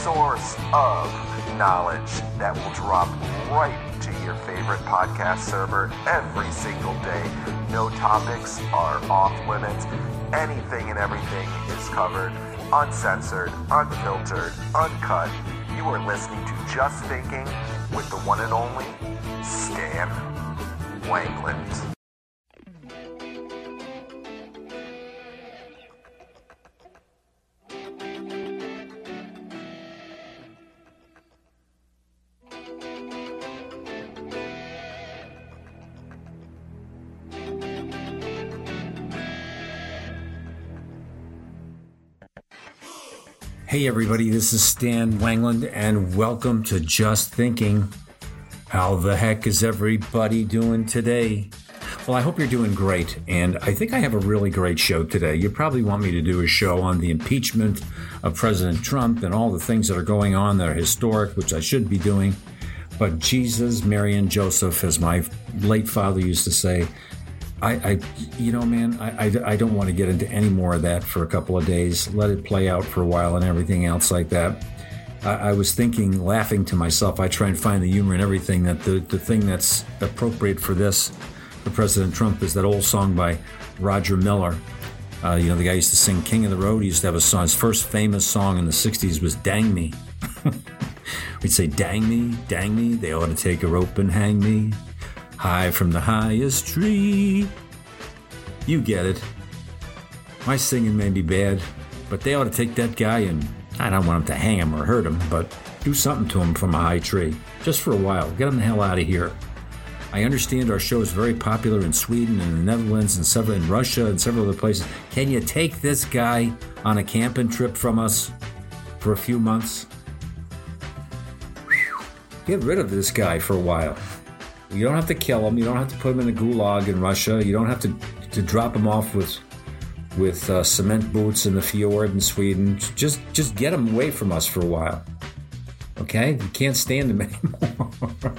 Source of knowledge that will drop right to your favorite podcast server every single day. No topics are off limits. Anything and everything is covered, uncensored, unfiltered, uncut. You are listening to Just Thinking with the one and only Stan Wanglund. Hey, everybody, this is Stan Wanglund, and welcome to Just Thinking. How the heck is everybody doing today? Well, I hope you're doing great, and I think I have a really great show today. You probably want me to do a show on the impeachment of President Trump and all the things that are going on that are historic, which I should be doing. But Jesus, Mary, and Joseph, as my late father used to say, I, I you know, man, I, I, I don't want to get into any more of that for a couple of days. Let it play out for a while and everything else like that. I, I was thinking, laughing to myself. I try and find the humor in everything. That the the thing that's appropriate for this, for President Trump, is that old song by Roger Miller. Uh, you know, the guy used to sing "King of the Road." He used to have a song. His first famous song in the '60s was "Dang Me." We'd say, "Dang me, dang me, they ought to take a rope and hang me." High from the highest tree. You get it. My singing may be bad, but they ought to take that guy and I don't want him to hang him or hurt him, but do something to him from a high tree, just for a while. Get him the hell out of here. I understand our show is very popular in Sweden and the Netherlands and several in Russia and several other places. Can you take this guy on a camping trip from us for a few months? Get rid of this guy for a while. You don't have to kill them. You don't have to put them in a gulag in Russia. You don't have to, to drop them off with with uh, cement boots in the fjord in Sweden. Just just get them away from us for a while. Okay, you can't stand them anymore.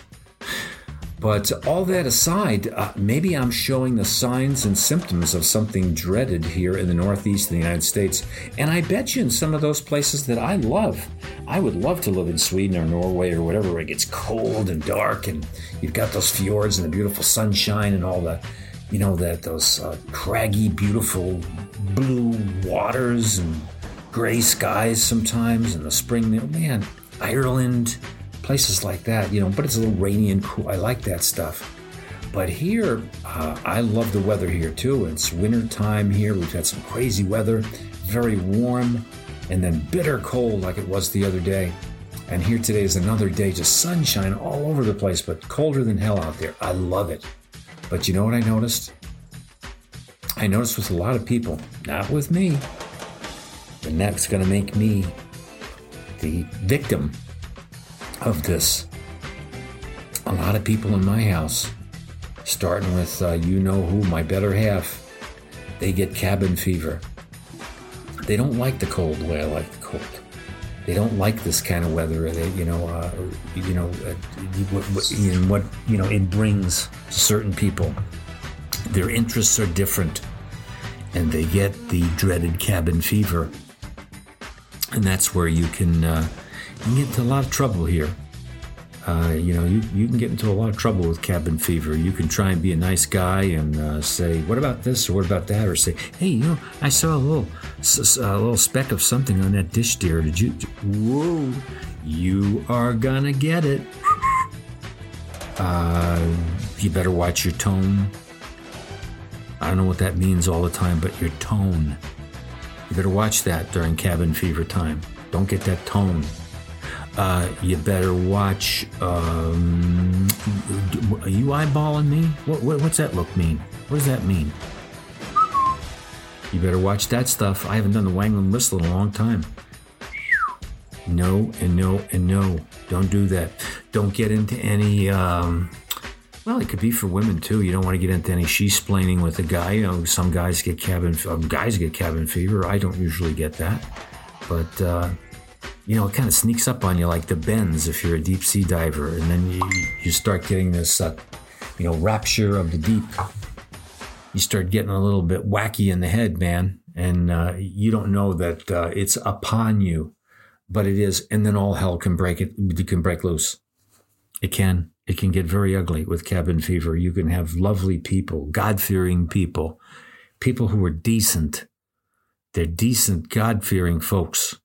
But all that aside, uh, maybe I'm showing the signs and symptoms of something dreaded here in the Northeast of the United States. And I bet you in some of those places that I love, I would love to live in Sweden or Norway or whatever, where it gets cold and dark, and you've got those fjords and the beautiful sunshine and all the, you know, that those uh, craggy, beautiful blue waters and gray skies sometimes in the spring. Man, Ireland, places like that, you know, but it's a little rainy and cool. I like that stuff. But here, uh, I love the weather here too. It's winter time here. We've had some crazy weather, very warm, and then bitter cold like it was the other day. And here today is another day, just sunshine all over the place, but colder than hell out there. I love it. But you know what I noticed? I noticed with a lot of people, not with me, and that's going to make me the victim of this. A lot of people in my house, starting with uh, you know who, my better half, they get cabin fever. They don't like the cold the way I like the cold. They don't like this kind of weather. They, you know, uh, you know, uh, what, what, in what you know it brings to certain people. Their interests are different, and they get the dreaded cabin fever. And that's where you can, uh, you can get into a lot of trouble here. Uh, you know, you, you can get into a lot of trouble with cabin fever. You can try and be a nice guy and uh, say, "What about this?" or "What about that?" or say, "Hey, you know, I saw a little a little speck of something on that dish there. Did you?" Whoa! You are gonna get it. Uh, you better watch your tone. I don't know what that means all the time, but your tone. You better watch that during cabin fever time. Don't get that tone. Uh, you better watch. Um, are you eyeballing me? What, what, what's that look mean? What does that mean? You better watch that stuff. I haven't done the Wanglund whistle in a long time. No and no and no. Don't do that. Don't get into any. Um, well, it could be for women too. You don't want to get into any she-splaining with a guy. You know, some guys get cabin. Uh, guys get cabin fever. I don't usually get that, but. Uh, you know, it kind of sneaks up on you like the bends if you're a deep sea diver, and then you you start getting this, uh, you know, rapture of the deep. You start getting a little bit wacky in the head, man, and uh, you don't know that uh, it's upon you, but it is, and then all hell can break it. It can break loose. It can. It can get very ugly with cabin fever. You can have lovely people, God fearing people, people who are decent. They're decent, God fearing folks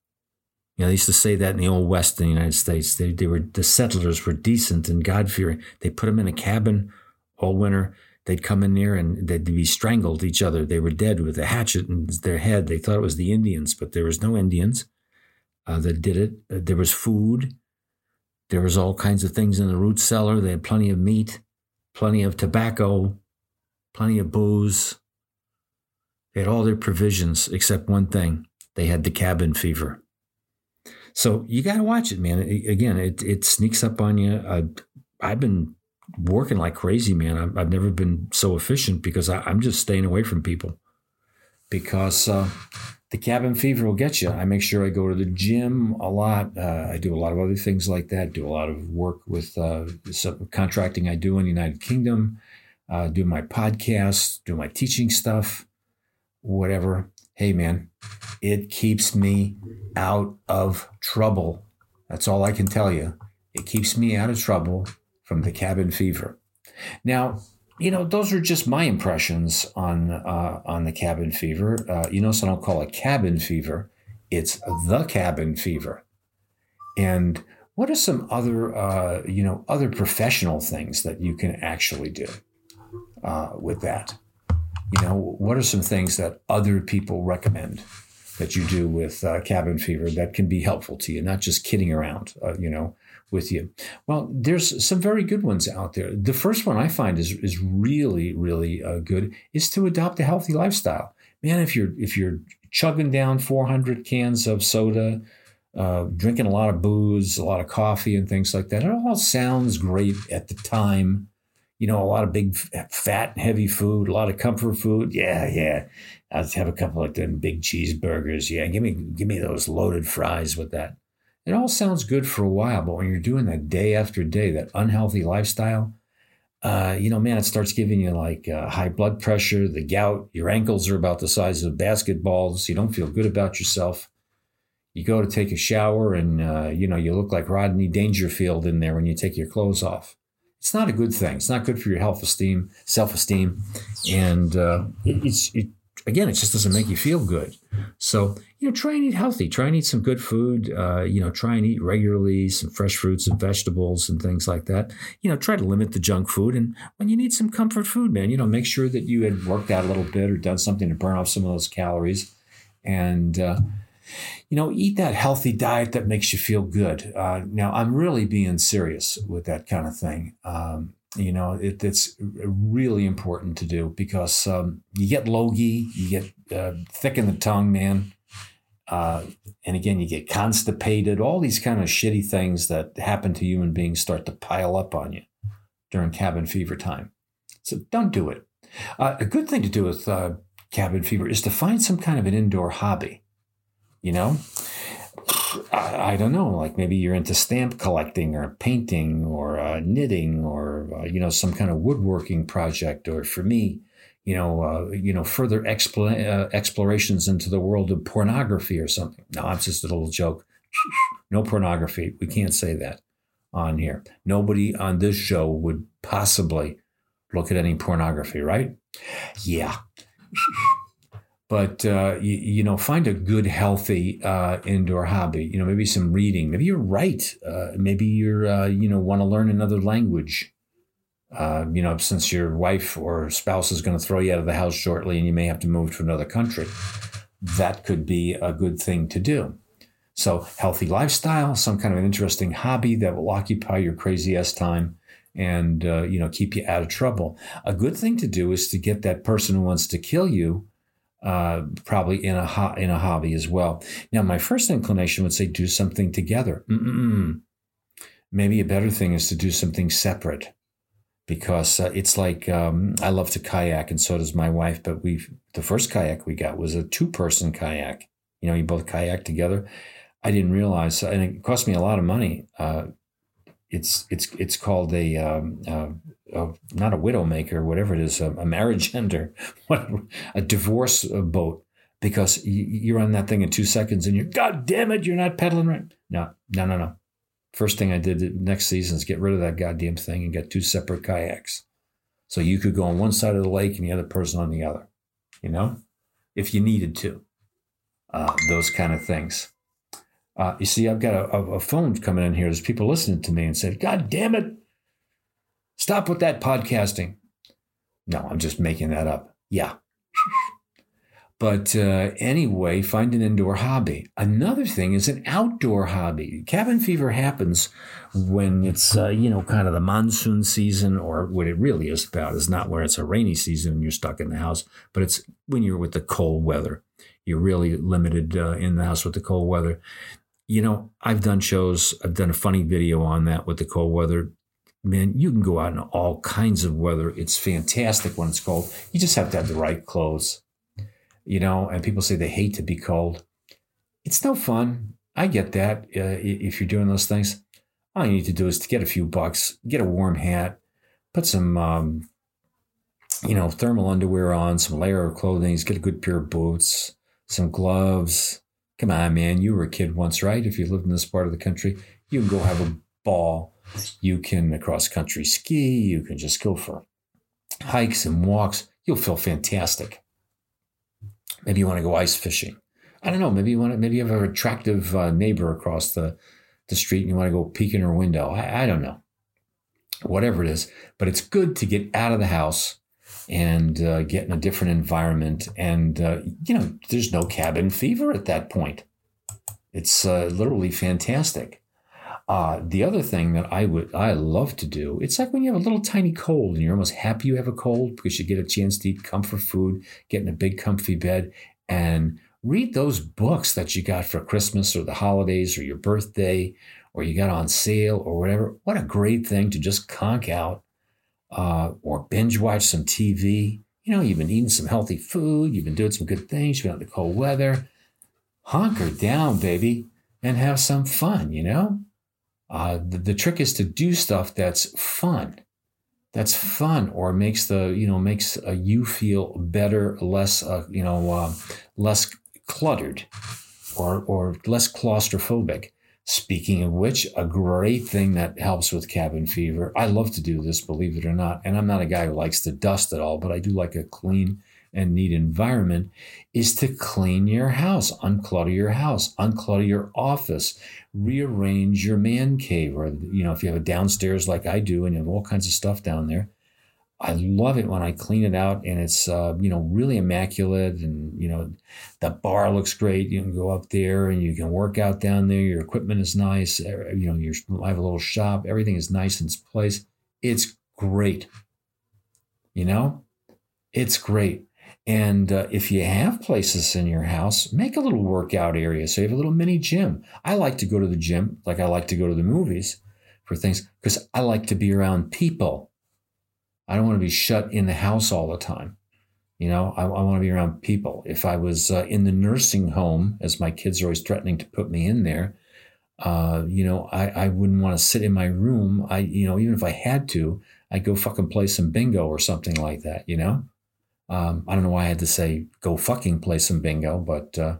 you know, they used to say that in the old West in the United States. They, they were the settlers were decent and God fearing. They put them in a cabin all winter. They'd come in there and they'd be strangled each other. They were dead with a hatchet in their head. They thought it was the Indians, but there was no Indians uh, that did it. Uh, there was food. There was all kinds of things in the root cellar. They had plenty of meat, plenty of tobacco, plenty of booze. They had all their provisions except one thing. They had the cabin fever. So you got to watch it, man. Again, it it sneaks up on you. I, I've been working like crazy, man. I've, I've never been so efficient because I, am just staying away from people because uh, the cabin fever will get you. I make sure I go to the gym a lot. Uh, I do a lot of other things like that. Do a lot of work with uh, contracting I do in the United Kingdom. Uh, do my podcast, do my teaching stuff, whatever. Hey, man, it keeps me out of trouble. That's all I can tell you. It keeps me out of trouble from the cabin fever. Now, you know, those are just my impressions on uh, on the cabin fever. Uh, you notice I don't call it cabin fever; it's the cabin fever. And what are some other, uh, you know, other professional things that you can actually do uh, with that? You know, what are some things that other people recommend? that you do with uh, cabin fever that can be helpful to you, not just kidding around, uh, you know, with you. Well, there's some very good ones out there. The first one I find is is really really uh, good is to adopt a healthy lifestyle. Man, if you're if you're chugging down 400 cans of soda, uh, drinking a lot of booze, a lot of coffee, and things like that, it all sounds great at the time you know, a lot of big fat, heavy food, a lot of comfort food. Yeah, yeah. I'll have a couple of them big cheeseburgers. Yeah, give me give me those loaded fries with that. It all sounds good for a while, but when you're doing that day after day, that unhealthy lifestyle, uh, you know, man, it starts giving you like uh, high blood pressure, the gout. Your ankles are about the size of basketballs. You don't feel good about yourself. You go to take a shower, and uh, you know you look like Rodney Dangerfield in there when you take your clothes off it's not a good thing. It's not good for your health esteem, self esteem, and uh, it, it's it, again, it just doesn't make you feel good. So, you know, try and eat healthy. Try and eat some good food. Uh, you know, try and eat regularly some fresh fruits and vegetables and things like that. You know, try to limit the junk food. And when you need some comfort food, man, you know, make sure that you had worked out a little bit or done something to burn off some of those calories. And, uh, you know, eat that healthy diet that makes you feel good. Uh, now, I'm really being serious with that kind of thing. Um, you know, it, it's really important to do because um, you get logy, you get uh, thick in the tongue, man. Uh, and again, you get constipated, all these kind of shitty things that happen to human beings start to pile up on you during cabin fever time. So don't do it. Uh, a good thing to do with uh, cabin fever is to find some kind of an indoor hobby. You know, I, I, don't know, like maybe you're into stamp collecting or painting or uh, knitting or uh, you know some kind of woodworking project. Or for me, you know, uh, you know, further expl- uh, explorations into the world of pornography or something. No, it's just a little joke. No pornography. We can't say that on here. Nobody on this show would possibly look at any pornography, right? Yeah but uh, you, you, know find a good healthy uh, indoor hobby you know maybe some reading maybe you're right uh, maybe you're uh, you know want to learn another language. Uh, you know since your wife or spouse is going to throw you out of the house shortly and you may have to move to another country that could be a good thing to do. So healthy lifestyle some kind of an interesting hobby that will occupy your crazy ass time and uh, you know keep you out of trouble. A good thing to do is to get that person who wants to kill you uh, probably in a ho- in a hobby as well. Now, my first inclination would say do something together. Mm-mm. Maybe a better thing is to do something separate, because uh, it's like um, I love to kayak, and so does my wife. But we the first kayak we got was a two person kayak. You know, you both kayak together. I didn't realize, and it cost me a lot of money. Uh, it's it's it's called a, um, uh, a not a widow maker, whatever it is, a, a marriage ender, a divorce uh, boat, because you're on that thing in two seconds and you're God damn it, you're not pedaling right. No, no, no, no. First thing I did next season is get rid of that goddamn thing and get two separate kayaks, so you could go on one side of the lake and the other person on the other. You know, if you needed to, uh, those kind of things. Uh, you see, I've got a, a, phone coming in here. There's people listening to me and said, God damn it, stop with that podcasting. No, I'm just making that up. Yeah. but uh, anyway, find an indoor hobby. Another thing is an outdoor hobby. Cabin fever happens when it's, uh, you know, kind of the monsoon season, or what it really is about is not where it's a rainy season and you're stuck in the house, but it's when you're with the cold weather you're really limited uh, in the house with the cold weather you know, I've done shows, I've done a funny video on that with the cold weather. Man, you can go out in all kinds of weather. It's fantastic when it's cold. You just have to have the right clothes, you know, and people say they hate to be cold. It's no fun. I get that uh, if you're doing those things. All you need to do is to get a few bucks, get a warm hat, put some, um, you know, thermal underwear on, some layer of clothing, get a good pair of boots, some gloves, Come on, man. You were a kid once, right? If you lived in this part of the country, you can go have a ball. You can cross country ski. You can just go for hikes and walks. You'll feel fantastic. Maybe you want to go ice fishing. I don't know. Maybe you want to, maybe you have an attractive uh, neighbor across the, the street and you want to go peek in her window. I, I don't know. Whatever it is, but it's good to get out of the house and uh, get in a different environment. And, uh, you know, there's no cabin fever at that point. It's uh, literally fantastic. Uh, the other thing that I would I love to do, it's like when you have a little tiny cold and you're almost happy you have a cold because you get a chance to eat comfort food, get in a big comfy bed, and read those books that you got for Christmas or the holidays or your birthday or you got on sale or whatever. What a great thing to just conk out uh, or binge watch some TV. You know, you've been eating some healthy food, you've been doing some good things, you've been out in the cold weather. Hunker down, baby, and have some fun, you know? Uh, the, the trick is to do stuff that's fun. That's fun, or makes the you know makes uh, you feel better, less uh, you know uh, less cluttered, or or less claustrophobic. Speaking of which, a great thing that helps with cabin fever. I love to do this, believe it or not. And I'm not a guy who likes to dust at all, but I do like a clean and neat environment is to clean your house, unclutter your house, unclutter your office, rearrange your man cave, or you know, if you have a downstairs like I do and you have all kinds of stuff down there. I love it when I clean it out and it's uh, you know really immaculate and you know the bar looks great. You can go up there and you can work out down there. Your equipment is nice. You know, you have a little shop. Everything is nice in its place. It's great. You know, it's great. And uh, if you have places in your house, make a little workout area. So you have a little mini gym. I like to go to the gym like I like to go to the movies for things because I like to be around people. I don't want to be shut in the house all the time. You know, I, I want to be around people. If I was uh, in the nursing home, as my kids are always threatening to put me in there, uh, you know, I, I wouldn't want to sit in my room. I, you know, even if I had to, I'd go fucking play some bingo or something like that, you know? Um, I don't know why I had to say go fucking play some bingo, but uh,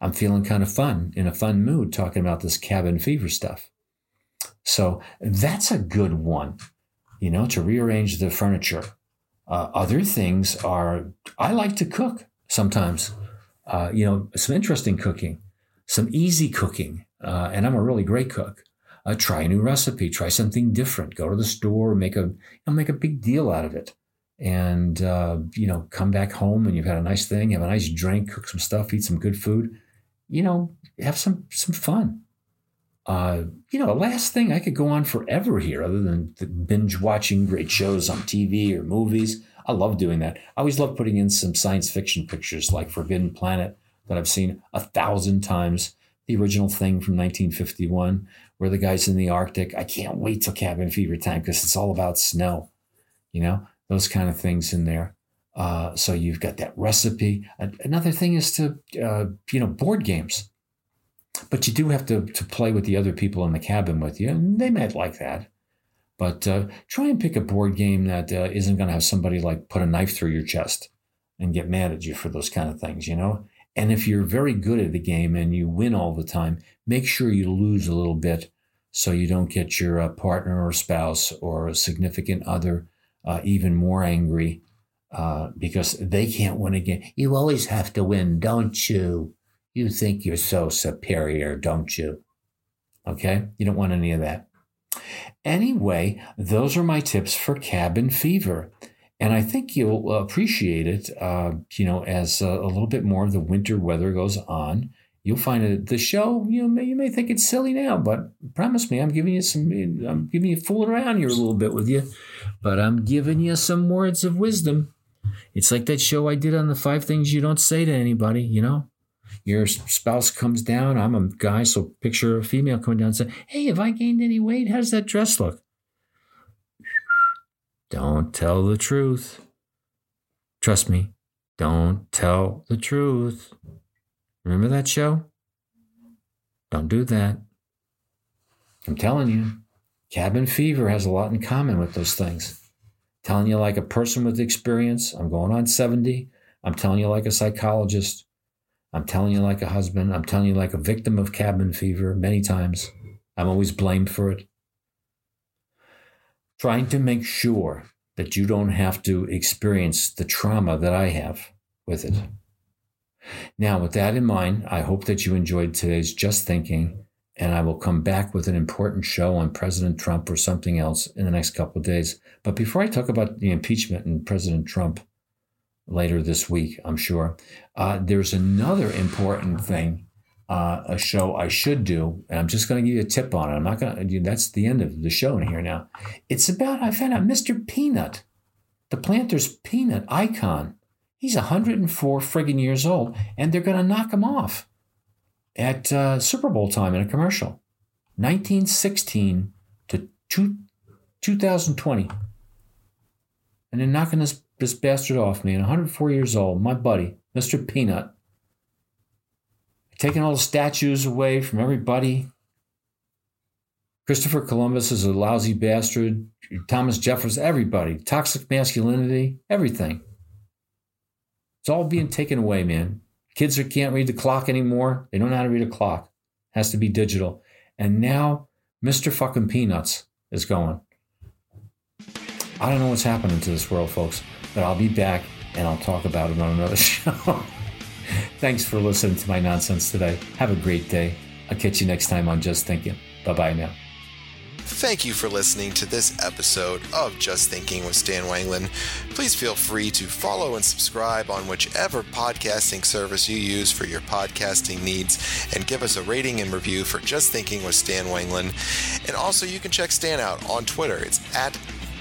I'm feeling kind of fun, in a fun mood, talking about this cabin fever stuff. So that's a good one, you know, to rearrange the furniture. Uh, other things are, I like to cook sometimes, uh, you know, some interesting cooking, some easy cooking. Uh, and I'm a really great cook uh, try a new recipe, try something different, go to the store, make a, you know, make a big deal out of it. And, uh, you know, come back home and you've had a nice thing, have a nice drink, cook some stuff, eat some good food, you know, have some, some fun. Uh, you know, the last thing I could go on forever here, other than binge watching great shows on TV or movies. I love doing that. I always love putting in some science fiction pictures like Forbidden Planet that I've seen a thousand times. The original thing from 1951, where the guy's in the Arctic. I can't wait till cabin fever time because it's all about snow, you know, those kind of things in there. Uh, so you've got that recipe. Another thing is to, uh, you know, board games. But you do have to, to play with the other people in the cabin with you, and they might like that. But uh, try and pick a board game that uh, not going to have somebody like put a knife through your chest and get mad at you for those kind of things, you know? And if you're very good at the game and you win all the time, make sure you lose a little bit so you don't get your uh, partner or spouse or a significant other uh, even more angry uh, because they can't win again. You always have to win, don't you? You think you're so superior, don't you? Okay? You don't want any of that. Anyway, those are my tips for cabin fever. And I think you'll appreciate it, uh, you know, as a, a, little bit more of the winter weather goes on. You'll find that the show, you may, you may think it's silly now, but promise me, I'm giving you some, I'm giving you fooling around here a little bit with you, but I'm giving you some words of wisdom. It's like that show I did on the five things you don't say to anybody, you know? Your spouse comes down. I'm a guy, so picture a female coming down and say, Hey, have I gained any weight? How does that dress look? Don't tell the truth. Trust me, don't tell the truth. Remember that show? Don't do that. I'm telling you, cabin fever has a lot in common with those things. Telling you like a person with experience. I'm going on 70. I'm telling you like a psychologist. I'm telling you like a husband. I'm telling you like a victim of cabin fever many times. I'm always blamed for it trying to make sure that you don't have to experience the trauma that I have with it. Now, with that in mind, I hope that you enjoyed today's Just Thinking, and I will come back with an important show on President Trump or something else in the next couple of days. But before I talk about the impeachment and President Trump later this week, I'm sure, uh, there's another important thing uh, a show I should do, and I'm just going to give you a tip on it. I'm not going to. That's the end of the show in here now. It's about I found out Mr. Peanut, the Planters Peanut icon. He's 104 friggin' years old, and they're going to knock him off at uh, Super Bowl time in a commercial, 1916 to two, 2020, and they're knocking this this bastard off, me. And 104 years old, my buddy, Mr. Peanut taking all the statues away from everybody. Christopher Columbus is a lousy bastard. Thomas Jefferson, everybody. Toxic masculinity, everything. It's all being taken away, man. Kids are, can't read the clock anymore. They don't know how to read a clock. It has to be digital. And now Mr. fucking Peanuts is going. I don't know what's happening to this world, folks, but I'll be back and I'll talk about it on another show. Thanks for listening to my nonsense today. Have a great day. I'll catch you next time on Just Thinking. Bye bye now. Thank you for listening to this episode of Just Thinking with Stan Wanglund. Please feel free to follow and subscribe on whichever podcasting service you use for your podcasting needs and give us a rating and review for Just Thinking with Stan Wanglund. And also, you can check Stan out on Twitter. It's at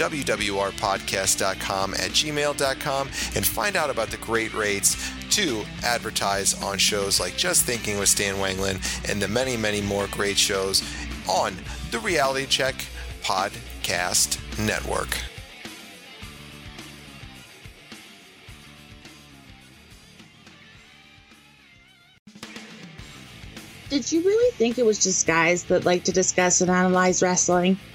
wwrpodcast.com at gmail.com and find out about the great rates to advertise on shows like Just Thinking with Stan Wanglund and the many, many more great shows on the Reality Check Podcast Network. Did you really think it was just guys that like to discuss and analyze wrestling?